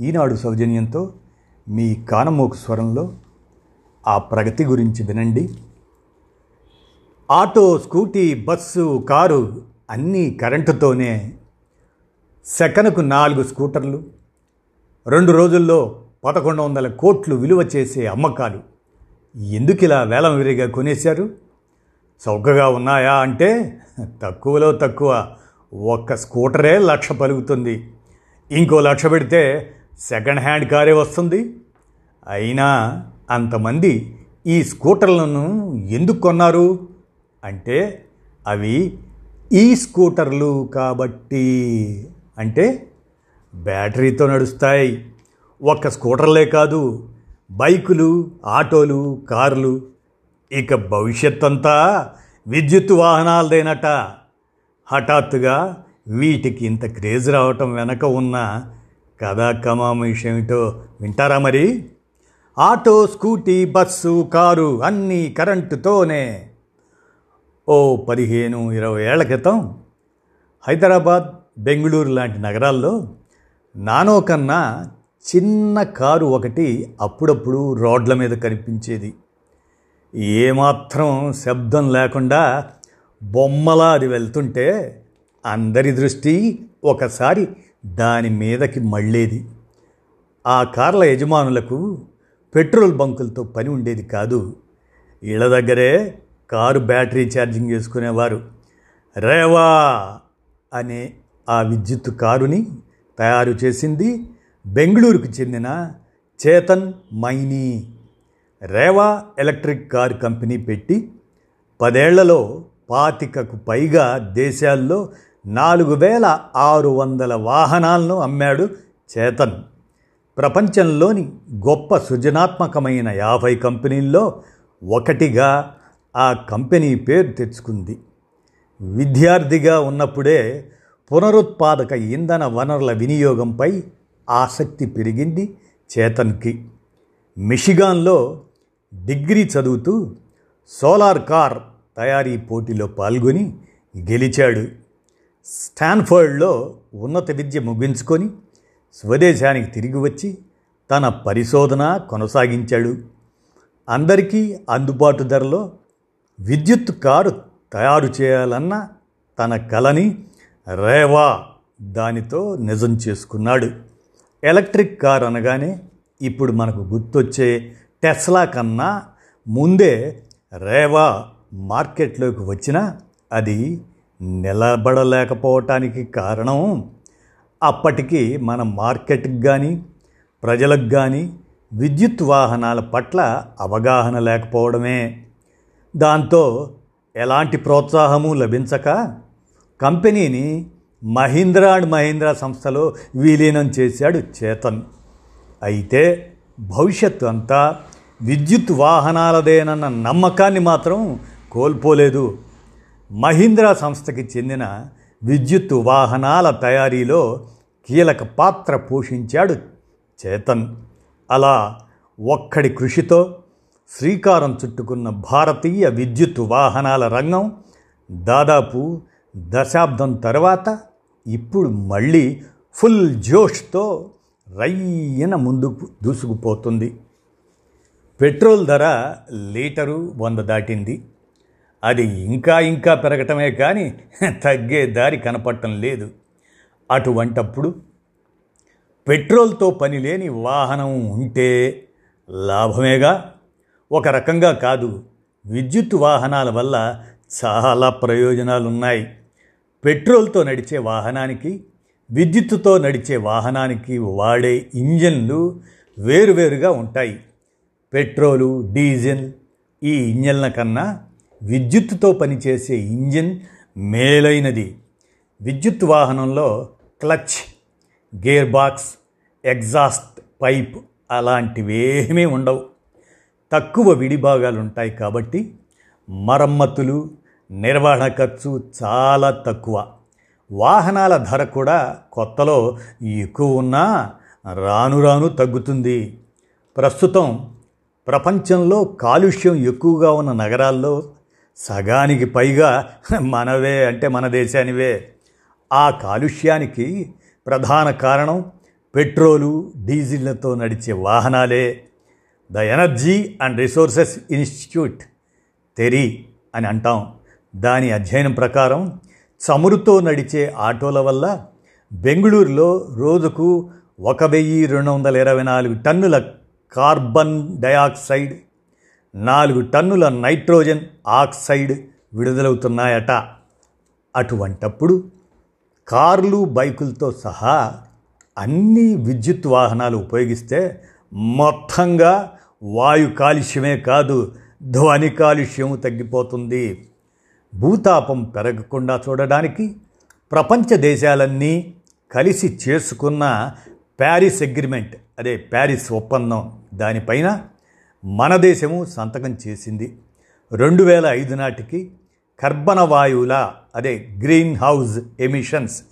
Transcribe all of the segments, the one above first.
ఈనాడు సౌజన్యంతో మీ కానమోకు స్వరంలో ఆ ప్రగతి గురించి వినండి. ఆటో స్కూటీ బస్సు కారు అన్నీ కరెంటుతోనే సెకనుకు నాలుగు స్కూటర్లు రెండు రోజుల్లో పదకొండు వందల కోట్లు విలువ చేసే అమ్మకాలు ఎందుకు ఇలా వేలం విరిగా కొనేశారు? చౌకగా ఉన్నాయా అంటే తక్కువలో తక్కువ ఒక్క స్కూటరే లక్ష పలుకుతుంది. ఇంకో లక్ష పెడితే సెకండ్ హ్యాండ్ కారే వస్తుంది. అయినా అంతమంది ఈ స్కూటర్లను ఎందుకు కొన్నారు? అంటే అవి ఈ స్కూటర్లు కాబట్టి. అంటే బ్యాటరీతో నడుస్తాయి. ఒక్క స్కూటర్లే కాదు బైకులు ఆటోలు కార్లు ఇక భవిష్యత్ అంతా విద్యుత్ వాహనాలదేనట. హఠాత్తుగా వీటికి ఇంత క్రేజ్ రావటం వెనక ఉన్న కథా కమామేషం ఏమిటో వింటారా మరి? ఆటో స్కూటీ బస్సు కారు అన్నీ కరెంటుతోనే. ఓ పదిహేను ఇరవై ఏళ్ళ క్రితం హైదరాబాద్ బెంగళూరు లాంటి నగరాల్లో నానో కన్నా చిన్న కారు ఒకటి అప్పుడప్పుడు రోడ్ల మీద కనిపించేది. ఏమాత్రం శబ్దం లేకుండా బొమ్మలా అది వెళ్తుంటే అందరి దృష్టి ఒకసారి దాని మీదకి మళ్ళేది. ఆ కార్ల యజమానులకు పెట్రోల్ బంకులతో పని ఉండేది కాదు. ఇళ్ళ దగ్గరే కారు బ్యాటరీ ఛార్జింగ్ చేసుకునేవారు. రేవా అనే ఆ విద్యుత్ కారుని తయారు చేసింది బెంగళూరుకు చెందిన Chetan Maini. Reva electric car company పెట్టి పదేళ్ళలో పాతికకు పైగా దేశాల్లో నాలుగు వేల ఆరు వందల వాహనాలను అమ్మాడు చేతన్. ప్రపంచంలోని గొప్ప సృజనాత్మకమైన యాభై కంపెనీల్లో ఒకటిగా ఆ కంపెనీ పేరు తెచ్చుకుంది. విద్యార్థిగా ఉన్నప్పుడే పునరుత్పాదక ఇంధన వనరుల వినియోగంపై ఆసక్తి పెరిగింది చేతన్కి. మిషిగాన్లో డిగ్రీ చదువుతూ సోలార్ కార్ తయారీ పోటీలో పాల్గొని గెలిచాడు. స్టాన్ఫర్డ్లో ఉన్నత విద్య ముగించుకొని స్వదేశానికి తిరిగి వచ్చి తన పరిశోధన కొనసాగించాడు. అందరికీ అందుబాటు ధరలో విద్యుత్ కారు తయారు చేయాలన్న తన కలని రేవా దానితో నిజం చేసుకున్నాడు. ఎలక్ట్రిక్ కార్ అనగానే ఇప్పుడు మనకు గుర్తొచ్చే టెస్లా కన్నా ముందే రేవా మార్కెట్లోకి వచ్చినా అది నిలబడలేకపోవటానికి కారణం అప్పటికి మన మార్కెట్కి కానీ ప్రజలకు కానీ విద్యుత్ వాహనాల పట్ల అవగాహన లేకపోవడమే. దాంతో ఎలాంటి ప్రోత్సాహము లభించక కంపెనీని మహీంద్రా అండ్ మహీంద్రా సంస్థలో విలీనం చేశాడు చేతన్. అయితే భవిష్యత్తు అంతా విద్యుత్ వాహనాలదేనన్న నమ్మకాన్ని మాత్రం కోల్పోలేదు. మహీంద్రా సంస్థకి చెందిన విద్యుత్ వాహనాల తయారీలో కీలక పాత్ర పోషించాడు చేతన్. అలా ఒక్కడి కృషితో శ్రీకారం చుట్టుకున్న భారతీయ విద్యుత్ వాహనాల రంగం దాదాపు దశాబ్దం తర్వాత ఇప్పుడు మళ్ళీ ఫుల్ జోష్తో రయ్యన ముందుకు దూసుకుపోతుంది. పెట్రోల్ ధర లీటరు వంద దాటింది. అది ఇంకా ఇంకా పెరగటమే కానీ తగ్గే దారి కనపడటం లేదు. అటువంటప్పుడు పెట్రోల్తో పని లేని వాహనం ఉంటే లాభమేగా? ఒక రకంగా కాదు విద్యుత్ వాహనాల వల్ల చాలా ప్రయోజనాలు ఉన్నాయి పెట్రోల్తో నడిచే వాహనానికి విద్యుత్తుతో నడిచే వాహనానికి వాడే ఇంజన్లు వేరువేరుగా ఉంటాయి. పెట్రోలు డీజిల్ ఈ ఇంజన్ల కన్నా విద్యుత్తుతో పనిచేసే ఇంజిన్ మేలైనది. విద్యుత్ వాహనంలో clutch gear box exhaust pipe అలాంటివేమీ ఉండవు. తక్కువ విడిభాగాలు ఉంటాయి కాబట్టి మరమ్మతులు నిర్వహణ ఖర్చు చాలా తక్కువ. వాహనాల ధర కూడా కొత్తలో ఎక్కువ ఉన్నా రాను రాను తగ్గుతుంది. ప్రస్తుతం ప్రపంచంలో కాలుష్యం ఎక్కువగా ఉన్న నగరాల్లో సగానికి పైగా మనవే అంటే మన దేశానివే. ఆ కాలుష్యానికి ప్రధాన కారణం పెట్రోలు డీజిల్లతో నడిచే వాహనాలే. The Energy and Resources Institute TERI అని అంటాం. దాని అధ్యయనం ప్రకారం చమురుతో నడిచే ఆటోల వల్ల బెంగళూరులో రోజుకు ఒక వెయ్యి రెండు వందల ఇరవై నాలుగు టన్నుల కార్బన్ డయాక్సైడ్ నాలుగు టన్నుల నైట్రోజన్ ఆక్సైడ్ విడుదలవుతున్నాయట. అటువంటప్పుడు కార్లు బైకులతో సహా అన్ని విద్యుత్ వాహనాలు ఉపయోగిస్తే మొత్తంగా వాయు కాలుష్యమే కాదు ధ్వని కాలుష్యం తగ్గిపోతుంది. భూతాపం పెరగకుండా చూడడానికి ప్రపంచ దేశాలన్నీ కలిసి చేసుకున్న ప్యారిస్ అగ్రిమెంట్ అదే ప్యారిస్ ఒప్పందం. దానిపైన మన దేశము సంతకం చేసింది. రెండు వేల ఐదు నాటికి కర్బన వాయువుల అదే గ్రీన్ హౌస్ ఎమిషన్స్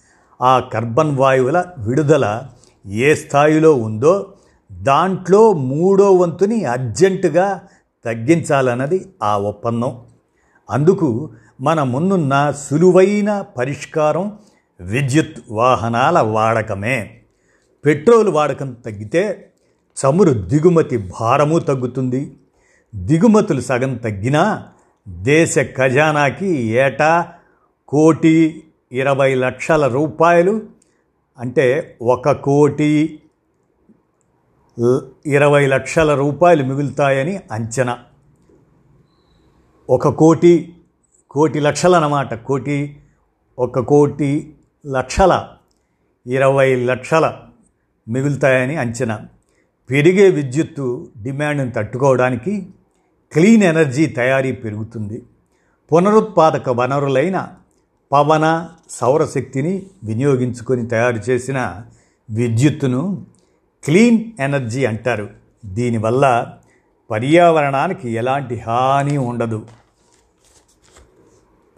ఆ కర్బన్ వాయువుల విడుదల ఏ స్థాయిలో ఉందో దాంట్లో మూడో వంతుని అర్జెంటుగా తగ్గించాలన్నది ఆ ఒప్పందం. అందుకు మన ముందున్న సులువైన పరిష్కారం విద్యుత్ వాహనాల వాడకమే. పెట్రోల్ వాడకం తగ్గితే చమురు దిగుమతి భారము తగ్గుతుంది. దిగుమతులు సగం తగ్గినా దేశ ఖజానాకి ఏటా కోటి ఇరవై లక్షల రూపాయలు. అంటే ఒక కోటి ఇరవై లక్షల రూపాయలు మిగులుతాయని అంచనా. ఒక కోటి కోటి లక్షలన్నమాట కోటి ఒక కోటి లక్షల ఇరవై లక్షల మిగులుతాయని అంచనా. పెరిగే విద్యుత్తు డిమాండ్ను తట్టుకోవడానికి క్లీన్ ఎనర్జీ తయారీ పెరుగుతుంది. పునరుత్పాదక వనరులైన పవన సౌరశక్తిని వినియోగించుకొని తయారు చేసిన విద్యుత్తును క్లీన్ ఎనర్జీ అంటారు. దీనివల్ల పర్యావరణానికి ఎలాంటి హాని ఉండదు.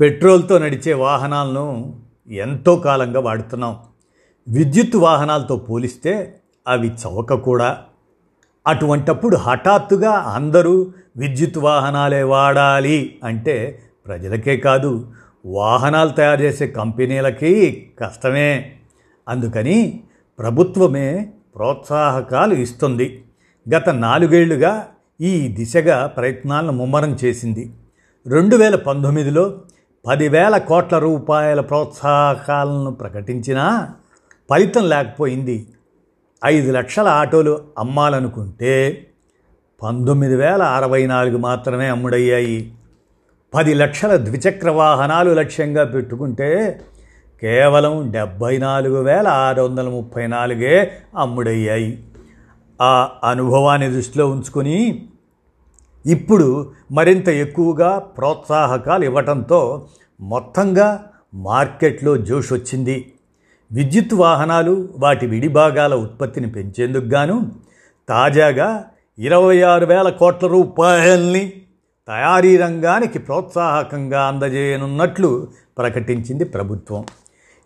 పెట్రోల్తో నడిచే వాహనాలను ఎంతో కాలంగా వాడుతున్నాం. విద్యుత్ వాహనాలతో పోలిస్తే అవి చౌక కూడా. అటువంటప్పుడు హఠాత్తుగా అందరూ విద్యుత్ వాహనాలే వాడాలి అంటే ప్రజలకే కాదు వాహనాలు తయారు చేసే కంపెనీలకి కష్టమే. అందుకని ప్రభుత్వమే ప్రోత్సాహకాలు ఇస్తుంది. గత నాలుగేళ్ళుగా ఈ దిశగా ప్రయత్నాలను ముమ్మరం చేసింది. రెండు వేల పంతొమ్మిదిలో పదివేల కోట్ల రూపాయల ప్రోత్సాహకాలను ప్రకటించినా ఫలితం లేకపోయింది. ఐదు లక్షల ఆటోలు అమ్మాలనుకుంటే పంతొమ్మిది వేల అరవై నాలుగు మాత్రమే అమ్ముడయ్యాయి. పది లక్షల ద్విచక్ర వాహనాలు లక్ష్యంగా పెట్టుకుంటే కేవలం డెబ్బై నాలుగు వేల ఆరు వందల ముప్పై నాలుగే అమ్ముడయ్యాయి. ఆ అనుభవాన్ని దృష్టిలో ఉంచుకొని ఇప్పుడు మరింత ఎక్కువగా ప్రోత్సాహకాలు ఇవ్వటంతో మొత్తంగా మార్కెట్లో జోష్ వచ్చింది విద్యుత్ వాహనాలు వాటి విడిభాగాల ఉత్పత్తిని పెంచేందుకు గాను తాజాగా ఇరవై ఆరు వేల కోట్ల రూపాయల్ని తయారీ రంగానికి ప్రోత్సాహకంగా అందజేయనున్నట్లు ప్రకటించింది ప్రభుత్వం.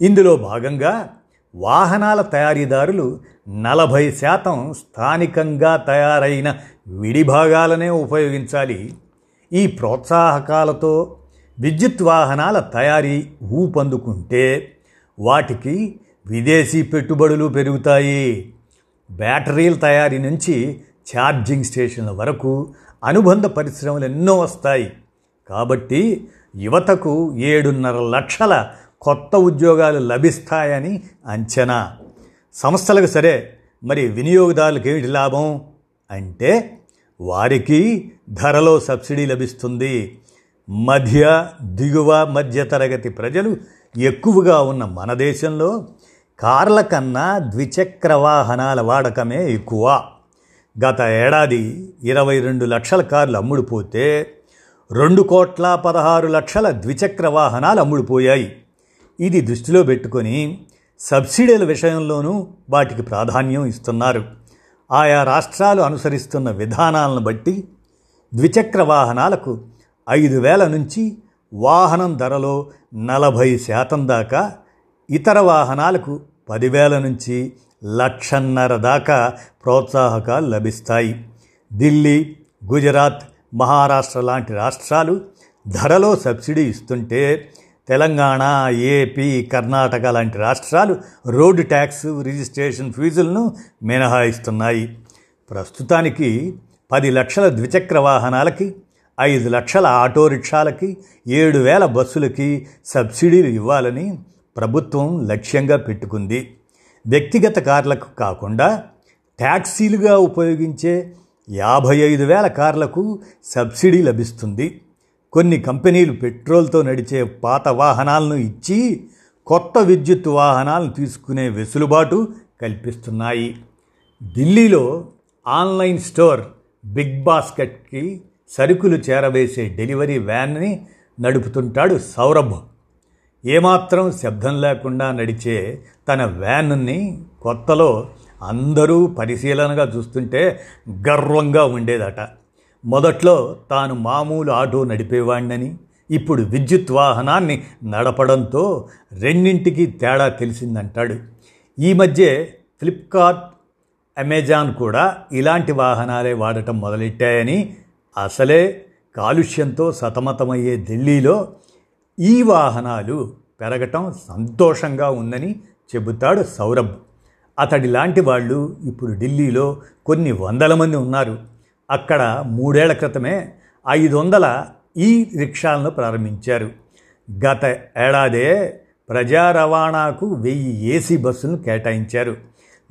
ఇందులో భాగంగా వాహనాల తయారీదారులు నలభై శాతం స్థానికంగా తయారైన విడిభాగాలనే ఉపయోగించాలి. ఈ ప్రోత్సాహకాలతో విద్యుత్ వాహనాల తయారీ ఊపందుకుంటే వాటికి విదేశీ పెట్టుబడులు పెరుగుతాయి. బ్యాటరీల తయారీ నుంచి ఛార్జింగ్ స్టేషన్ల వరకు అనుబంధ పరిశ్రమలు ఎన్నో వస్తాయి. కాబట్టి యువతకు ఏడున్నర లక్షల కొత్త ఉద్యోగాలు లభిస్తాయని అంచనా. సంస్థలకు సరే మరి వినియోగదారులకు ఏమిటి లాభం? అంటే వారికి ధరలో సబ్సిడీ లభిస్తుంది. మధ్య దిగువ మధ్యతరగతి ప్రజలు ఎక్కువగా ఉన్న మన దేశంలో కార్ల కన్నా ద్విచక్ర వాహనాల వాడకమే ఎక్కువ. గత ఏడాది ఇరవై రెండు లక్షల కార్లు అమ్ముడుపోతే రెండు కోట్ల పదహారు లక్షల ద్విచక్ర వాహనాలు అమ్ముడుపోయాయి. ఇది దృష్టిలో పెట్టుకొని సబ్సిడీల విషయంలోనూ వాటికి ప్రాధాన్యం ఇస్తున్నారు. ఆయా రాష్ట్రాలు అనుసరిస్తున్న విధానాలను బట్టి ద్విచక్ర వాహనాలకు ఐదు వేల నుంచి వాహనం ధరలో నలభై శాతం దాకా ఇతర వాహనాలకు పదివేల నుంచి లక్షన్నర దాకా ప్రోత్సాహకాలు లభిస్తాయి. ఢిల్లీ గుజరాత్ మహారాష్ట్ర లాంటి రాష్ట్రాలు ధరలో సబ్సిడీ ఇస్తుంటే తెలంగాణ ఏపీ కర్ణాటక లాంటి రాష్ట్రాలు రోడ్డు ట్యాక్స్ రిజిస్ట్రేషన్ ఫీజులను మినహాయిస్తున్నాయి. ప్రస్తుతానికి పది లక్షల ద్విచక్ర వాహనాలకి ఐదు లక్షల ఆటో రిక్షాలకి ఏడు వేల బస్సులకి సబ్సిడీలు ఇవ్వాలని ప్రభుత్వం లక్ష్యంగా పెట్టుకుంది. వ్యక్తిగత కార్లకు కాకుండా ట్యాక్సీలుగా ఉపయోగించే యాభై ఐదు వేల కార్లకు సబ్సిడీ లభిస్తుంది. కొన్ని కంపెనీలు పెట్రోల్తో నడిచే పాత వాహనాలను ఇచ్చి కొత్త విద్యుత్ వాహనాలను తీసుకునే వెసులుబాటు కల్పిస్తున్నాయి. ఢిల్లీలో ఆన్లైన్ స్టోర్ బిగ్ బాస్కెట్కి సరుకులు చేరవేసే డెలివరీ వ్యాన్ని నడుపుతుంటాడు సౌరభ్. ఏమాత్రం శబ్దం లేకుండా నడిచే తన వ్యాన్ని కొత్తలో అందరూ పరిశీలనగా చూస్తుంటే గర్వంగా ఉండేదట. మొదట్లో తాను మామూలు ఆటో నడిపేవాణ్ణని ఇప్పుడు విద్యుత్ వాహనాన్ని నడపడంతో రెండింటికి తేడా తెలిసిందంటాడు. ఈ మధ్య ఫ్లిప్కార్ట్ అమెజాన్ కూడా ఇలాంటి వాహనాలే వాడటం మొదలెట్టాయని అసలే కాలుష్యంతో సతమతమయ్యే ఢిల్లీలో ఈ వాహనాలు పెరగటం సంతోషంగా ఉందని చెబుతాడు సౌరభ్. అతడి లాంటి వాళ్ళు ఇప్పుడు ఢిల్లీలో కొన్ని వందల మంది ఉన్నారు. అక్కడ మూడేళ్ళ క్రితమే ఐదు వందల ఈ రిక్షాలను ప్రారంభించారు. గత ఏడాదే ప్రజా రవాణాకు వెయ్యి ఏసీ బస్సులను కేటాయించారు.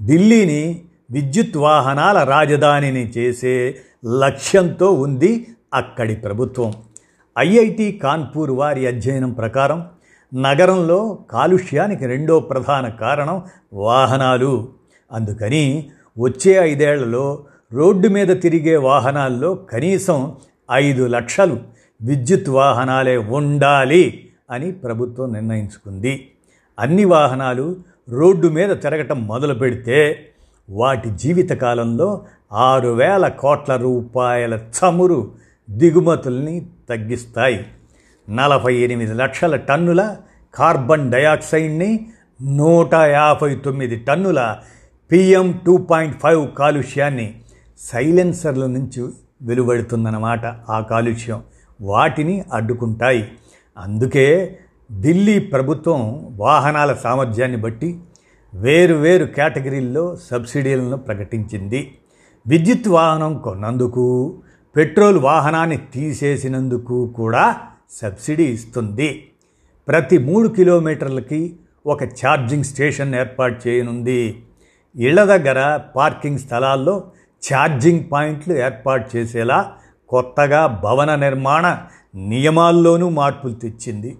ఢిల్లీని విద్యుత్ వాహనాల రాజధానిని చేసే లక్ష్యంతో ఉంది అక్కడి ప్రభుత్వం. ఐఐటి కాన్పూర్ వారి అధ్యయనం ప్రకారం నగరంలో కాలుష్యానికి రెండో ప్రధాన కారణం వాహనాలు. అందుకని వచ్చే ఐదేళ్ళలో రోడ్డు మీద తిరిగే వాహనాల్లో కనీసం ఐదు లక్షలు విద్యుత్ వాహనాలే ఉండాలి అని ప్రభుత్వం నిర్ణయించుకుంది. అన్ని వాహనాలు రోడ్డు మీద తిరగటం మొదలు పెడితే వాటి జీవితకాలంలో ఆరు వేల కోట్ల రూపాయల చమురు దిగుమతుల్ని తగ్గిస్తాయి. నలభై ఎనిమిది లక్షల టన్నుల కార్బన్ డయాక్సైడ్ని నూట యాభై తొమ్మిది టన్నుల పిఎం టూ పాయింట్ ఫైవ్ కాలుష్యాన్ని సైలెన్సర్ల నుంచి వెలువడుతుందన్నమాట ఆ కాలుష్యం. వాటిని అడ్డుకుంటాయి. అందుకే ఢిల్లీ ప్రభుత్వం వాహనాల సామర్థ్యాన్ని బట్టి వేరు వేరు కేటగిరీల్లో సబ్సిడీలను ప్రకటించింది. విద్యుత్ వాహనం కొన్నందుకు పెట్రోల్ వాహనాన్ని తీసేసినందుకు కూడా సబ్సిడీ ఇస్తుంది. ప్రతి మూడు కిలోమీటర్లకి ఒక ఛార్జింగ్ స్టేషన్ ఏర్పాటు చేయనుంది. ఇళ్ళ దగ్గర పార్కింగ్ స్థలాల్లో ఛార్జింగ్ పాయింట్లు ఏర్పాటు చేసేలా కొత్తగా భవన నిర్మాణ నియమాల్లోనూ మార్పులు తెచ్చింది.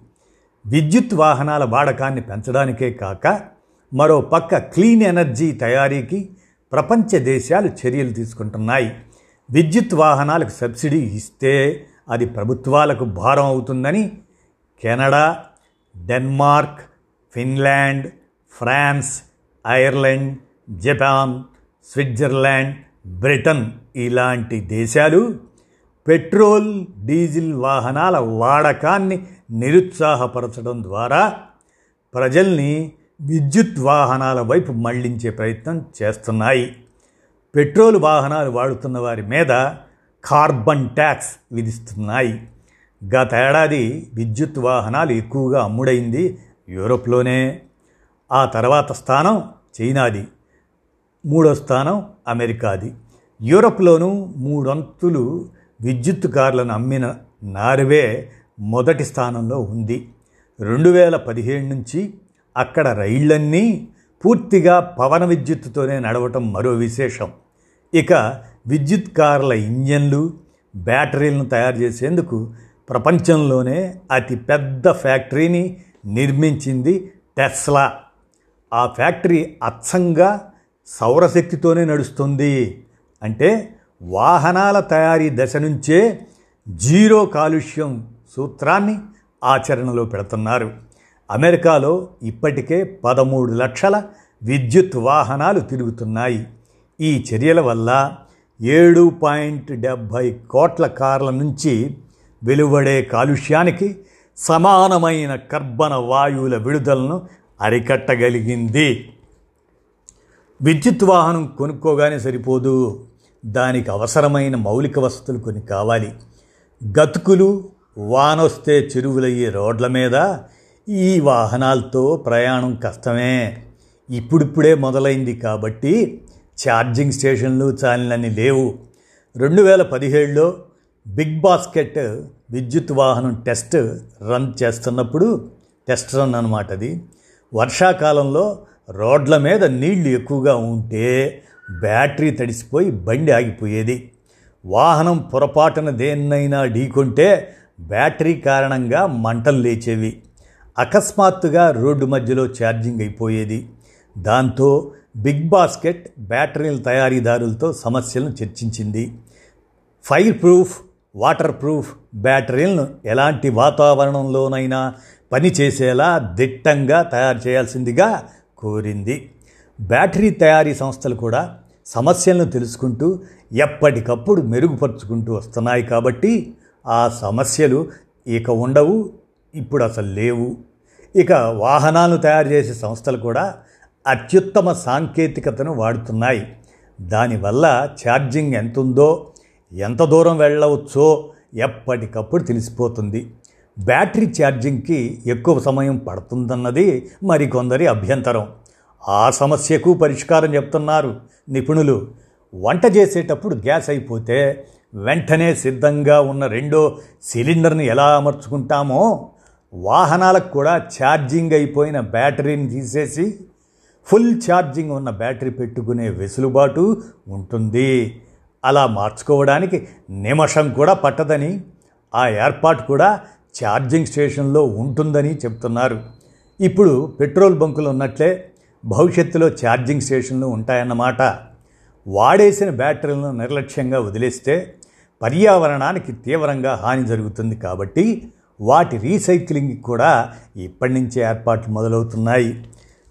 విద్యుత్ వాహనాల వాడకాన్ని పెంచడానికే కాక మరో పక్క క్లీన్ ఎనర్జీ తయారీకి ప్రపంచ దేశాలు చర్యలు తీసుకుంటున్నాయి. విద్యుత్ వాహనాలకు సబ్సిడీ ఇస్తే అది ప్రభుత్వాలకు భారం అవుతుందని Canada Denmark Finland France Ireland Japan Switzerland Britain ఇలాంటి దేశాలు పెట్రోల్ డీజిల్ వాహనాల వాడకాన్ని నిరుత్సాహపరచడం ద్వారా ప్రజల్ని విద్యుత్ వాహనాల వైపు మళ్ళించే ప్రయత్నం చేస్తున్నాయి. పెట్రోల్ వాహనాలు వాడుతున్న వారి మీద కార్బన్ ట్యాక్స్ విధిస్తున్నాయి. గత ఏడాది విద్యుత్ వాహనాలు ఎక్కువగా అమ్ముడైంది యూరోప్లోనే. ఆ తర్వాత స్థానం చైనాది మూడో స్థానం అమెరికాది. యూరప్లోనూ మూడొంతులు విద్యుత్ కార్లను అమ్మిన నార్వే మొదటి స్థానంలో ఉంది. రెండు వేల పదిహేడు నుంచి అక్కడ రైళ్ళన్నీ పూర్తిగా పవన విద్యుత్తుతోనే నడవటం మరో విశేషం. ఇక విద్యుత్ కార్ల ఇంజన్లు బ్యాటరీలను తయారు చేసేందుకు ప్రపంచంలోనే అతి పెద్ద ఫ్యాక్టరీని నిర్మించింది టెస్లా. ఆ ఫ్యాక్టరీ అచ్చంగా సౌరశక్తితోనే నడుస్తుంది. అంటే వాహనాల తయారీ దశ నుంచే జీరో కాలుష్యం సూత్రాన్ని ఆచరణలో పెడుతున్నారు. అమెరికాలో ఇప్పటికే పదమూడు లక్షల విద్యుత్ వాహనాలు తిరుగుతున్నాయి. ఈ చర్యల వల్ల ఏడు పాయింట్ డెబ్భై కోట్ల కార్ల నుంచి వెలువడే కాలుష్యానికి సమానమైన కర్బన వాయువుల విడుదలను అరికట్టగలిగింది. విద్యుత్ వాహనం కొనుక్కోగానే సరిపోదు. దానికి అవసరమైన మౌలిక వసతులు కొన్ని కావాలి. గతుకులు వానొస్తే చెరువులయ్యే రోడ్ల మీద ఈ వాహనాలతో ప్రయాణం కష్టమే. ఇప్పుడిప్పుడే మొదలైంది కాబట్టి ఛార్జింగ్ స్టేషన్లు చాలినని లేవు. రెండు వేల పదిహేడులో బిగ్ బాస్కెట్ విద్యుత్ వాహనం టెస్ట్ రన్ చేస్తున్నప్పుడు టెస్ట్ రన్ అనమాట అది వర్షాకాలంలో రోడ్ల మీద నీళ్ళు ఎక్కువగా ఉంటే బ్యాటరీ తడిసిపోయి బండి ఆగిపోయేది. వాహనం పొరపాటున దేన్నైనా ఢీకొంటే బ్యాటరీ కారణంగా మంటలు లేచేవి. అకస్మాత్తుగా రోడ్డు మధ్యలో ఛార్జింగ్ అయిపోయేది. దాంతో బిగ్ బాస్కెట్ బ్యాటరీల తయారీదారులతో సమస్యలను చర్చించింది. ఫైర్ ప్రూఫ్ వాటర్ ప్రూఫ్ బ్యాటరీలను ఎలాంటి వాతావరణంలోనైనా పనిచేసేలా దిట్టంగా తయారు చేయాల్సిందిగా కోరింది. బ్యాటరీ తయారీ సంస్థలు కూడా సమస్యలను తెలుసుకుంటూ ఎప్పటికప్పుడు మెరుగుపరుచుకుంటూ వస్తున్నాయి కాబట్టి ఆ సమస్యలు ఇక ఉండవు ఇప్పుడు అసలు లేవు. ఇక వాహనాలు తయారు చేసే సంస్థలు కూడా అత్యుత్తమ సాంకేతికతను వాడుతున్నాయి. దానివల్ల ఛార్జింగ్ ఎంతుందో ఎంత దూరం వెళ్ళవచ్చో ఎప్పటికప్పుడు తెలిసిపోతుంది. బ్యాటరీ ఛార్జింగ్కి ఎక్కువ సమయం పడుతుందన్నది మరికొందరి అభ్యంతరం. ఆ సమస్యకు పరిష్కారం చెప్తున్నారు నిపుణులు. వంట చేసేటప్పుడు గ్యాస్ అయిపోతే వెంటనే సిద్ధంగా ఉన్న రెండో సిలిండర్ని ఎలా అమర్చుకుంటామో వాహనాలకు కూడా ఛార్జింగ్ అయిపోయిన బ్యాటరీని తీసేసి ఫుల్ ఛార్జింగ్ ఉన్న బ్యాటరీ పెట్టుకునే వెసులుబాటు ఉంటుంది. అలా మార్చుకోవడానికి నిమిషం కూడా పట్టదని ఆ ఏర్పాటు కూడా ఛార్జింగ్ స్టేషన్లో ఉంటుందని చెప్తున్నారు. ఇప్పుడు పెట్రోల్ బంకులు ఉన్నట్లే భవిష్యత్తులో ఛార్జింగ్ స్టేషన్లు ఉంటాయన్నమాట. వాడేసిన బ్యాటరీలను నిర్లక్ష్యంగా వదిలేస్తే పర్యావరణానికి తీవ్రంగా హాని జరుగుతుంది కాబట్టి వాటి రీసైక్లింగ్ కూడా ఇప్పటి నుంచే ఏర్పాట్లు మొదలవుతున్నాయి.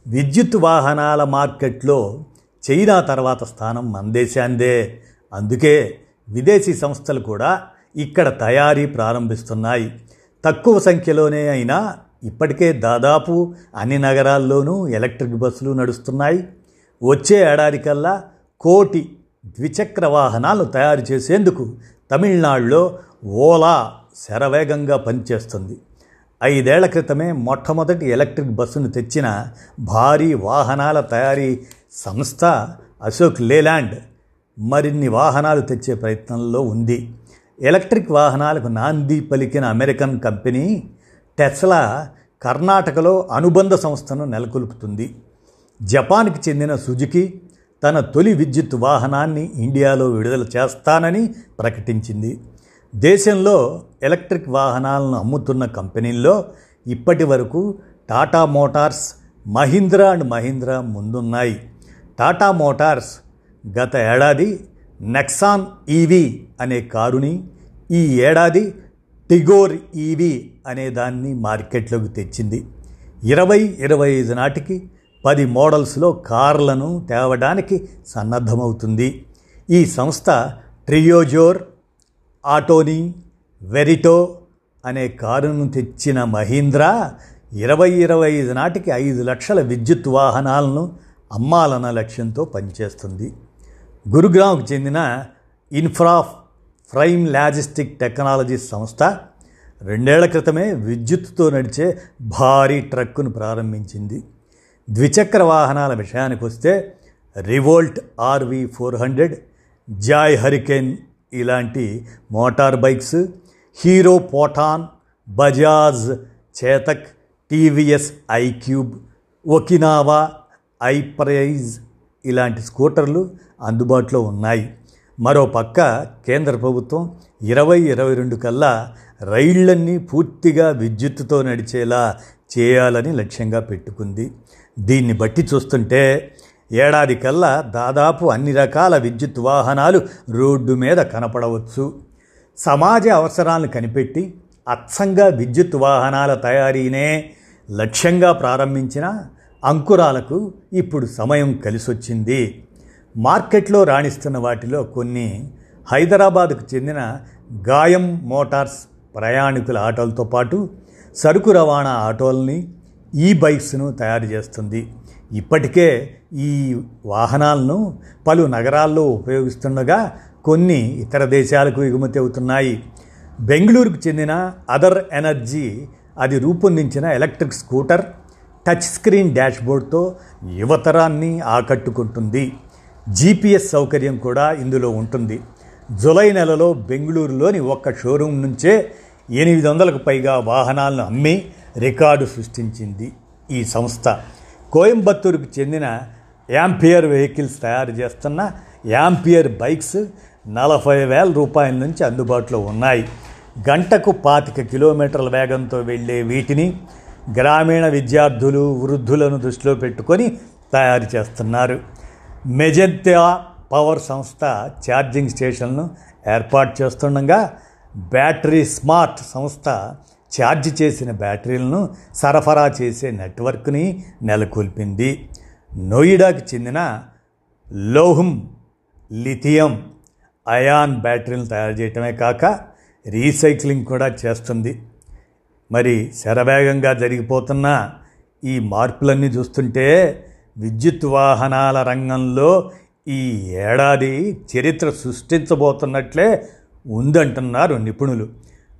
విద్యుత్ వాహనాల మార్కెట్లో చైనా తర్వాత స్థానం మన దేశాందే అందుకే విదేశీ సంస్థలు కూడా ఇక్కడ తయారీ ప్రారంభిస్తున్నాయి. తక్కువ సంఖ్యలోనే అయినా ఇప్పటికే దాదాపు అన్ని నగరాల్లోనూ ఎలక్ట్రిక్ బస్సులు నడుస్తున్నాయి. వచ్చే ఏడాదికల్లా కోటి ద్విచక్ర వాహనాలు తయారు చేసేందుకు తమిళనాడులో ఓలా శరవేగంగా పనిచేస్తుంది. ఐదేళ్ళ క్రితమే మొట్టమొదటి ఎలక్ట్రిక్ బస్సును తెచ్చిన భారీ వాహనాల తయారీ సంస్థ అశోక్ లేలాండ్ మరిన్ని వాహనాలు తెచ్చే ప్రయత్నంలో ఉంది. ఎలక్ట్రిక్ వాహనాలకు నాంది పలికిన అమెరికన్ కంపెనీ టెస్లా కర్ణాటకలో అనుబంధ సంస్థను నెలకొల్పుతుంది. జపాన్కి చెందిన సుజుకి తన తొలి విద్యుత్ వాహనాన్ని ఇండియాలో విడుదల చేస్తానని ప్రకటించింది. దేశంలో ఎలక్ట్రిక్ వాహనాలను అమ్ముతున్న కంపెనీల్లో ఇప్పటి వరకు టాటా మోటార్స్ మహీంద్రా అండ్ మహీంద్రా ముందున్నాయి. టాటా మోటార్స్ గత ఏడాది నెక్సాన్ ఈవీ అనే కారుని ఈ ఏడాది టిగోర్ ఈవీ అనే దాన్ని మార్కెట్లోకి తెచ్చింది. ఇరవై ఇరవై ఐదు నాటికి పది మోడల్స్లో కార్లను తేవడానికి సన్నద్ధమవుతుంది. ఈ సంస్థ ట్రియోజోర్ ఆటోని వెరిటో అనే కారును తెచ్చిన మహీంద్రా ఇరవై ఇరవై ఐదు నాటికి ఐదు లక్షల విద్యుత్ వాహనాలను అమ్మాలన్న లక్ష్యంతో పనిచేస్తుంది. గురుగ్రామ్కు చెందిన ఇన్ఫ్రా ఫ్రైమ్ లాజిస్టిక్ టెక్నాలజీ సంస్థ రెండేళ్ళ క్రితమే విద్యుత్తుతో నడిచే భారీ ట్రక్కును ప్రారంభించింది. ద్విచక్ర వాహనాల విషయానికి వస్తే Revolt RV four hundred Joy Hurricane ఇలాంటి motor bikes Hero Photon Bajaj Chetak TVS iQube Okinawa iPraise ఇలాంటి స్కూటర్లు అందుబాటులో ఉన్నాయి. మరో పక్క కేంద్ర ప్రభుత్వం ఇరవై ఇరవై రెండు కల్లా రైళ్ళన్నీ పూర్తిగా విద్యుత్తుతో నడిచేలా చేయాలని లక్ష్యంగా పెట్టుకుంది. దీన్ని బట్టి చూస్తుంటే ఏడాది కల్లా దాదాపు అన్ని రకాల విద్యుత్ వాహనాలు రోడ్డు మీద కనపడవచ్చు. సమాజ అవసరాలను కనిపెట్టి అచ్చంగా విద్యుత్ వాహనాల తయారీనే లక్ష్యంగా ప్రారంభించిన అంకురాలకు ఇప్పుడు సమయం కలిసొచ్చింది. మార్కెట్లో రాణిస్తున్న వాటిలో కొన్ని హైదరాబాద్కు చెందిన గాయం మోటార్స్ ప్రయాణికుల ఆటోలతో పాటు సరుకు రవాణా ఆటోల్ని ఈ బైక్స్ను తయారు చేస్తుంది. ఇప్పటికే ఈ వాహనాలను పలు నగరాల్లో ఉపయోగిస్తుండగా కొన్ని ఇతర దేశాలకు ఎగుమతి అవుతున్నాయి. బెంగళూరుకు చెందిన అదర్ ఎనర్జీ అది రూపొందించిన ఎలక్ట్రిక్ స్కూటర్ టచ్ స్క్రీన్ డాష్బోర్డ్తో యువతరాన్ని ఆకట్టుకుంటుంది. జీపీఎస్ సౌకర్యం కూడా ఇందులో ఉంటుంది. జులై నెలలో బెంగళూరులోని ఒక్క షోరూం నుంచే ఎనిమిది వందలకు పైగా వాహనాలను అమ్మి రికార్డు సృష్టించింది ఈ సంస్థ. కోయంబత్తూరుకు చెందిన యాంపియర్ వెహికల్స్ తయారు చేస్తున్న యాంపియర్ బైక్స్ నలభై వేల రూపాయల నుంచి అందుబాటులో ఉన్నాయి. గంటకు పాతిక కిలోమీటర్ల వేగంతో వెళ్ళే వీటిని గ్రామీణ విద్యార్థులు వృద్ధులను దృష్టిలో పెట్టుకొని తయారు చేస్తున్నారు. మెజెంతా పవర్ సంస్థ ఛార్జింగ్ స్టేషన్ను ఏర్పాటు చేస్తుండగా బ్యాటరీ స్మార్ట్ సంస్థ ఛార్జ్ చేసిన బ్యాటరీలను సరఫరా చేసే నెట్వర్క్ని నెలకొల్పింది. నోయిడాకు చెందిన లోహం లిథియం అయాన్ బ్యాటరీలను తయారు చేయటమే కాక రీసైక్లింగ్ కూడా చేస్తుంది. మరి శరవేగంగా జరిగిపోతున్న ఈ మార్పులన్నీ చూస్తుంటే విద్యుత్ వాహనాల రంగంలో ఈ ఏడాది చరిత్ర సృష్టించబోతున్నట్లే ఉందంటున్నారు నిపుణులు.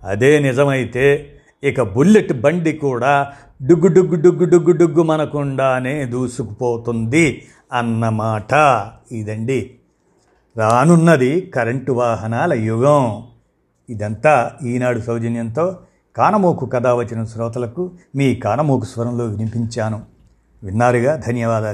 అదే నిజమైతే ఇక బుల్లెట్ బండి కూడా డుగ్గు డుగ్గు డుగ్గు డుగ్గు డుగ్గు మనకుండానే దూసుకుపోతుంది అన్నమాట. ఇదండి. రానున్నది కరెంటు వాహనాల యుగం. ఇదంతా ఈనాడు సౌజన్యంతో కానమోకు కథ వచ్చిన శ్రోతలకు మీ కానమోకు స్వరంలో వినిపించాను. విన్నారుగా? ధన్యవాదాలు.